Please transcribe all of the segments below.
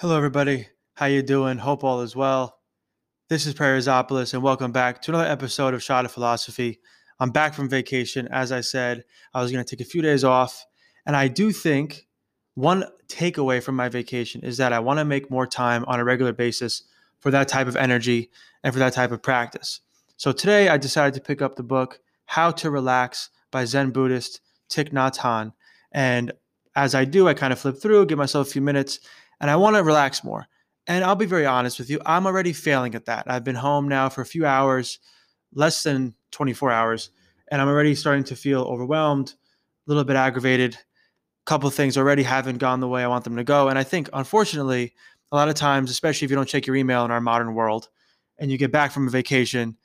Hello, everybody. How you doing? Hope all is well. This is Perizopolis, and welcome back to another episode of Shot of Philosophy. I'm back from vacation. As I said, I was going to take a few days off, and I do think one takeaway from my vacation is that I want to make more time on a regular basis for that type of energy and for that type of practice. So today, I decided to pick up the book How to Relax by Zen Buddhist Thich Nhat Hanh, and as I do, I kind of flip through, give myself a few minutes and I want to relax more. And I'll be very honest with you, I'm already failing at that. I've been home now for a few hours, less than 24 hours, and I'm already starting to feel overwhelmed, a little bit aggravated. A couple things already haven't gone the way I want them to go. And I think, unfortunately, a lot of times, especially if you don't check your email in our modern world and you get back from a vacation,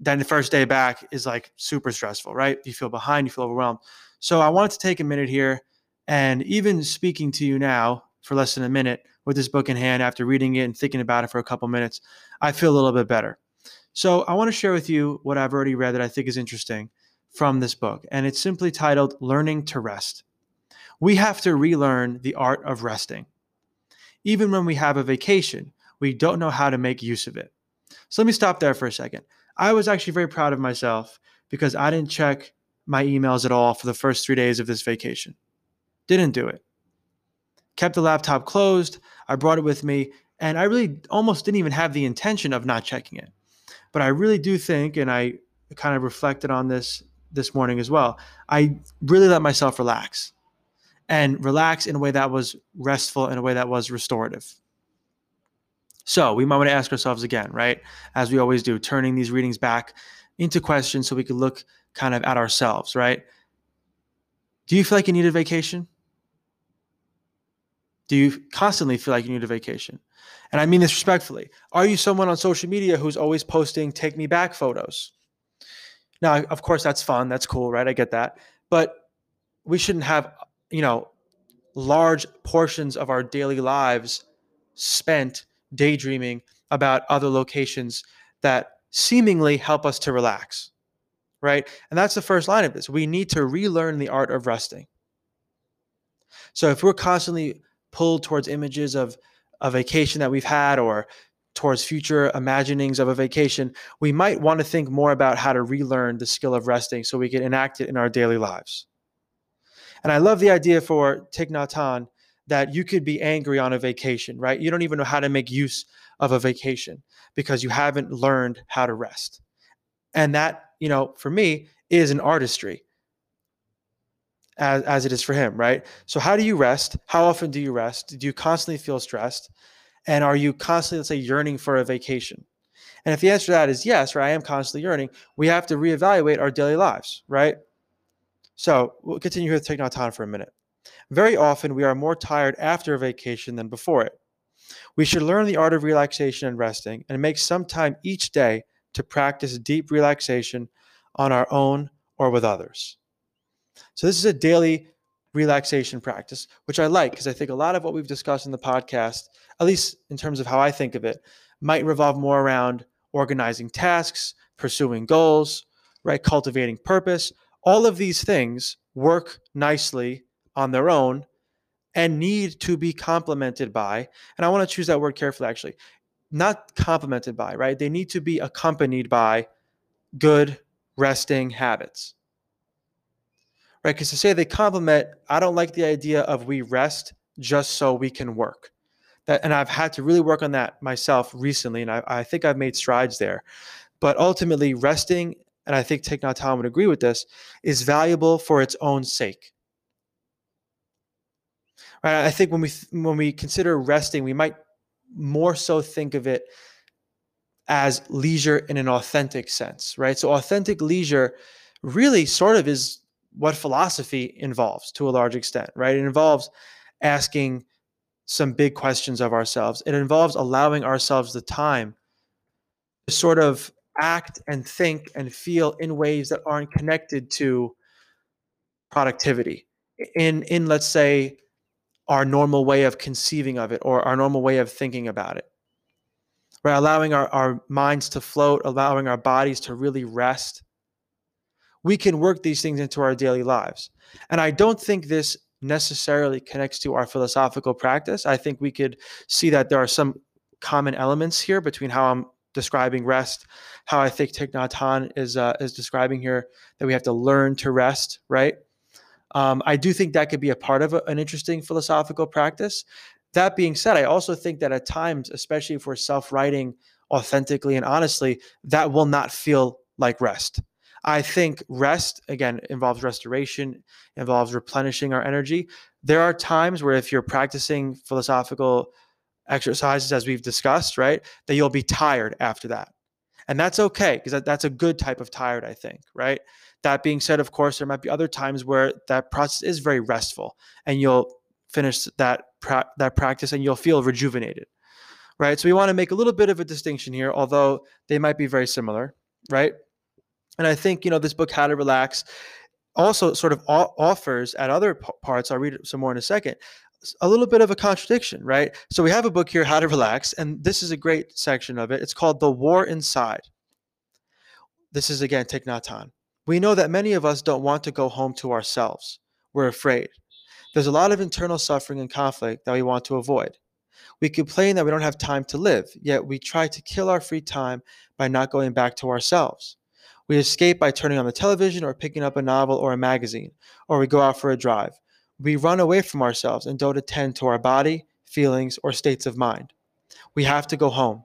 then the first day back is like super stressful, right? You feel behind, you feel overwhelmed. So I wanted to take a minute here and even speaking to you now, for less than a minute with this book in hand after reading it and thinking about it for a couple minutes, I feel a little bit better. So I want to share with you what I've already read that I think is interesting from this book. And it's simply titled Learning to Rest. We have to relearn the art of resting. Even when we have a vacation, we don't know how to make use of it. So let me stop there for a second. I was actually very proud of myself because I didn't check my emails at all for the first three days of this vacation. Didn't do it kept the laptop closed. I brought it with me, and I really almost didn't even have the intention of not checking it. But I really do think, and I kind of reflected on this this morning as well, I really let myself relax and relax in a way that was restful, in a way that was restorative. So we might want to ask ourselves again, right? As we always do, turning these readings back into questions so we can look kind of at ourselves, right? Do you feel like you need a vacation? Do you constantly feel like you need a vacation? And I mean this respectfully. Are you someone on social media who's always posting take me back photos? Now, of course, that's fun. That's cool, right? I get that. But we shouldn't have, you know, large portions of our daily lives spent daydreaming about other locations that seemingly help us to relax, right? And that's the first line of this. We need to relearn the art of resting. So if we're constantly pulled towards images of a vacation that we've had or towards future imaginings of a vacation, we might want to think more about how to relearn the skill of resting so we can enact it in our daily lives. And I love the idea for Thich Nhat Hanh that you could be angry on a vacation, right? You don't even know how to make use of a vacation because you haven't learned how to rest. And that, you know, for me is an artistry as, as it is for him, right? So, how do you rest? How often do you rest? Do you constantly feel stressed? And are you constantly, let's say, yearning for a vacation? And if the answer to that is yes, right, I am constantly yearning, we have to reevaluate our daily lives, right? So, we'll continue here our time for a minute. Very often, we are more tired after a vacation than before it. We should learn the art of relaxation and resting and make some time each day to practice deep relaxation on our own or with others. So this is a daily relaxation practice, which I like because I think a lot of what we've discussed in the podcast, at least in terms of how I think of it, might revolve more around organizing tasks, pursuing goals, right? Cultivating purpose. All of these things work nicely on their own and need to be complemented by, and I want to choose that word carefully actually, not complemented by, right? They need to be accompanied by good resting habits right? Because to say they complement, I don't like the idea of we rest just so we can work. That, and I've had to really work on that myself recently, and I, I think I've made strides there. But ultimately, resting, and I think Thich Nhat Hanh would agree with this, is valuable for its own sake. Right? I think when we when we consider resting, we might more so think of it as leisure in an authentic sense, right? So authentic leisure really sort of is what philosophy involves to a large extent, right? It involves asking some big questions of ourselves. It involves allowing ourselves the time to sort of act and think and feel in ways that aren't connected to productivity. In in let's say our normal way of conceiving of it or our normal way of thinking about it. Right? Allowing our, our minds to float, allowing our bodies to really rest we can work these things into our daily lives. And I don't think this necessarily connects to our philosophical practice. I think we could see that there are some common elements here between how I'm describing rest, how I think Thich Nhat Hanh is uh, is describing here that we have to learn to rest, right? Um, I do think that could be a part of a, an interesting philosophical practice. That being said, I also think that at times, especially if we're self-writing authentically and honestly, that will not feel like rest. I think rest, again, involves restoration, involves replenishing our energy. There are times where if you're practicing philosophical exercises, as we've discussed, right, that you'll be tired after that. And that's okay because that, that's a good type of tired, I think, right? That being said, of course, there might be other times where that process is very restful and you'll finish that, pra- that practice and you'll feel rejuvenated, right? So we want to make a little bit of a distinction here, although they might be very similar, right? And I think, you know, this book, How to Relax, also sort of offers at other parts, I'll read it some more in a second, a little bit of a contradiction, right? So we have a book here, How to Relax, and this is a great section of it. It's called The War Inside. This is again Thich Nhat Hanh. We know that many of us don't want to go home to ourselves. We're afraid. There's a lot of internal suffering and conflict that we want to avoid. We complain that we don't have time to live, yet we try to kill our free time by not going back to ourselves. We escape by turning on the television or picking up a novel or a magazine, or we go out for a drive. We run away from ourselves and don't attend to our body, feelings, or states of mind. We have to go home.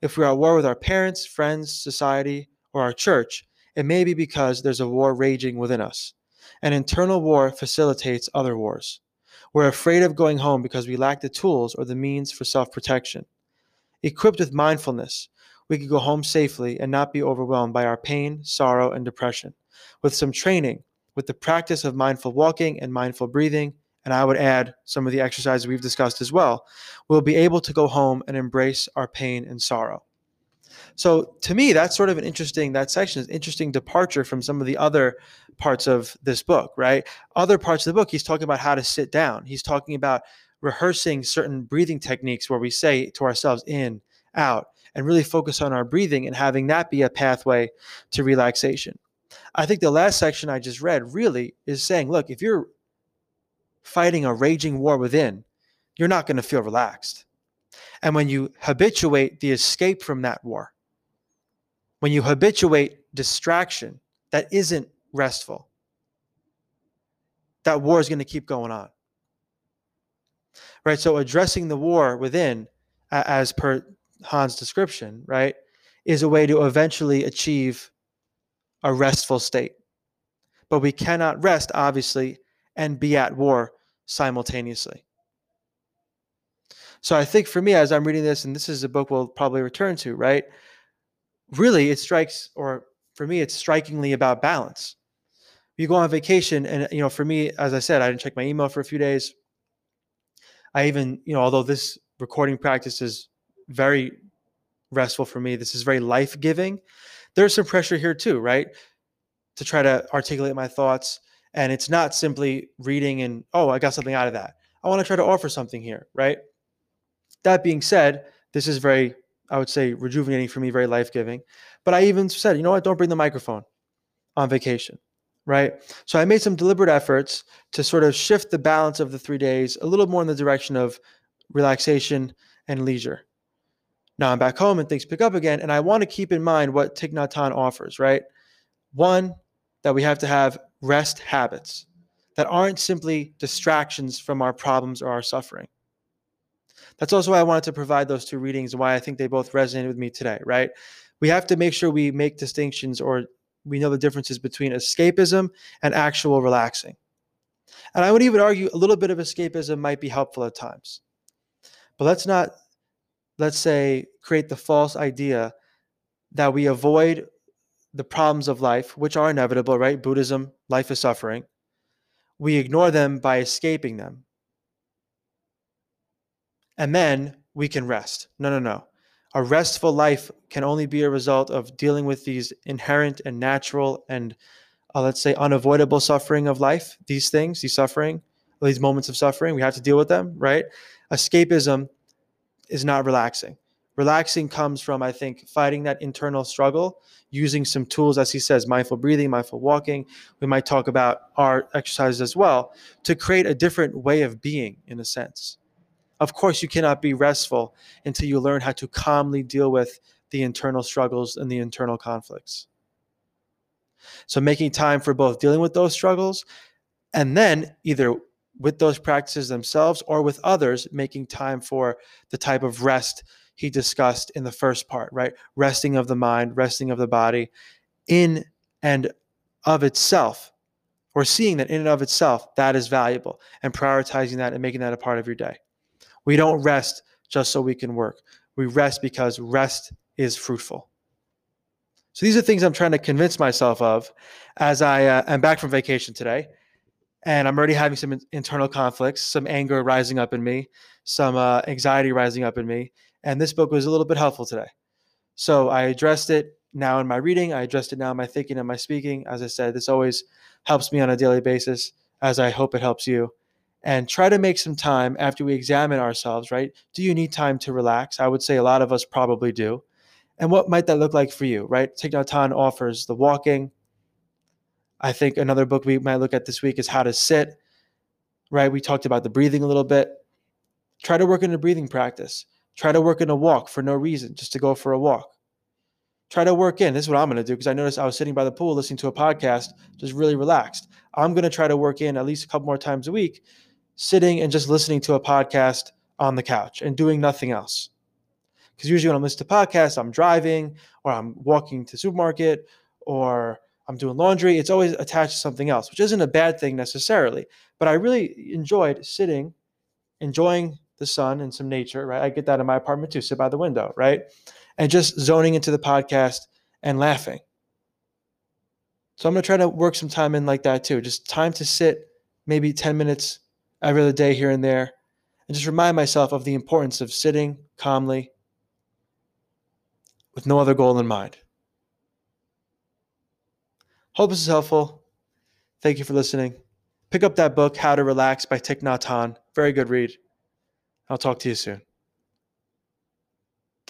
If we are at war with our parents, friends, society, or our church, it may be because there's a war raging within us. An internal war facilitates other wars. We're afraid of going home because we lack the tools or the means for self protection. Equipped with mindfulness, we could go home safely and not be overwhelmed by our pain, sorrow, and depression. With some training, with the practice of mindful walking and mindful breathing, and I would add some of the exercises we've discussed as well, we'll be able to go home and embrace our pain and sorrow. So to me, that's sort of an interesting, that section is interesting departure from some of the other parts of this book, right? Other parts of the book, he's talking about how to sit down. He's talking about rehearsing certain breathing techniques where we say to ourselves in, out, and really focus on our breathing and having that be a pathway to relaxation. I think the last section I just read really is saying, look, if you're fighting a raging war within, you're not going to feel relaxed. And when you habituate the escape from that war, when you habituate distraction that isn't restful, that war is going to keep going on. Right? So addressing the war within, as per Hanh's description, right, is a way to eventually achieve a restful state. But we cannot rest, obviously, and be at war simultaneously. So I think for me, as I'm reading this, and this is a book we'll probably return to, right? Really, it strikes, or for me, it's strikingly about balance. You go on vacation, and you know, for me, as I said, I didn't check my email for a few days. I even, you know, although this recording practice is very restful for me. This is very life giving. There's some pressure here too, right? To try to articulate my thoughts. And it's not simply reading and, oh, I got something out of that. I want to try to offer something here, right? That being said, this is very, I would say, rejuvenating for me, very life giving. But I even said, you know what? Don't bring the microphone on vacation, right? So I made some deliberate efforts to sort of shift the balance of the three days a little more in the direction of relaxation and leisure. Now I'm back home and things pick up again. And I want to keep in mind what Thich Nhat Hanh offers, right? One, that we have to have rest habits that aren't simply distractions from our problems or our suffering. That's also why I wanted to provide those two readings and why I think they both resonated with me today, right? We have to make sure we make distinctions or we know the differences between escapism and actual relaxing. And I would even argue a little bit of escapism might be helpful at times. But let's not let's say, create the false idea that we avoid the problems of life, which are inevitable, right? Buddhism, life is suffering. We ignore them by escaping them. And then we can rest. No, no, no. A restful life can only be a result of dealing with these inherent and natural and, uh, let's say, unavoidable suffering of life, these things, these suffering, these moments of suffering. We have to deal with them, right? Escapism is not relaxing. Relaxing comes from, I think, fighting that internal struggle, using some tools, as he says, mindful breathing, mindful walking. We might talk about our exercises as well to create a different way of being, in a sense. Of course, you cannot be restful until you learn how to calmly deal with the internal struggles and the internal conflicts. So, making time for both dealing with those struggles and then either with those practices themselves or with others, making time for the type of rest he discussed in the first part, right? Resting of the mind, resting of the body in and of itself, or seeing that in and of itself, that is valuable and prioritizing that and making that a part of your day. We don't rest just so we can work. We rest because rest is fruitful. So these are things I'm trying to convince myself of as I uh, am back from vacation today. And I'm already having some internal conflicts, some anger rising up in me, some uh, anxiety rising up in me. And this book was a little bit helpful today. So I addressed it now in my reading. I addressed it now in my thinking and my speaking. As I said, this always helps me on a daily basis, as I hope it helps you. And try to make some time after we examine ourselves, right? Do you need time to relax? I would say a lot of us probably do. And what might that look like for you, right? Thich Nhat Hanh offers the walking. I think another book we might look at this week is How to Sit, right? We talked about the breathing a little bit. Try to work in a breathing practice. Try to work in a walk for no reason, just to go for a walk. Try to work in. This is what I'm going to do because I noticed I was sitting by the pool listening to a podcast, just really relaxed. I'm going to try to work in at least a couple more times a week, sitting and just listening to a podcast on the couch and doing nothing else. Because usually when I'm listening to podcasts, I'm driving or I'm walking to the supermarket or I'm doing laundry. It's always attached to something else, which isn't a bad thing necessarily. But I really enjoyed sitting, enjoying the sun and some nature, right? I get that in my apartment too, sit by the window, right? And just zoning into the podcast and laughing. So I'm going to try to work some time in like that too. Just time to sit maybe 10 minutes every other day here and there and just remind myself of the importance of sitting calmly with no other goal in mind. Hope this is helpful. Thank you for listening. Pick up that book, How to Relax by Thich Nhat Hanh. Very good read. I'll talk to you soon.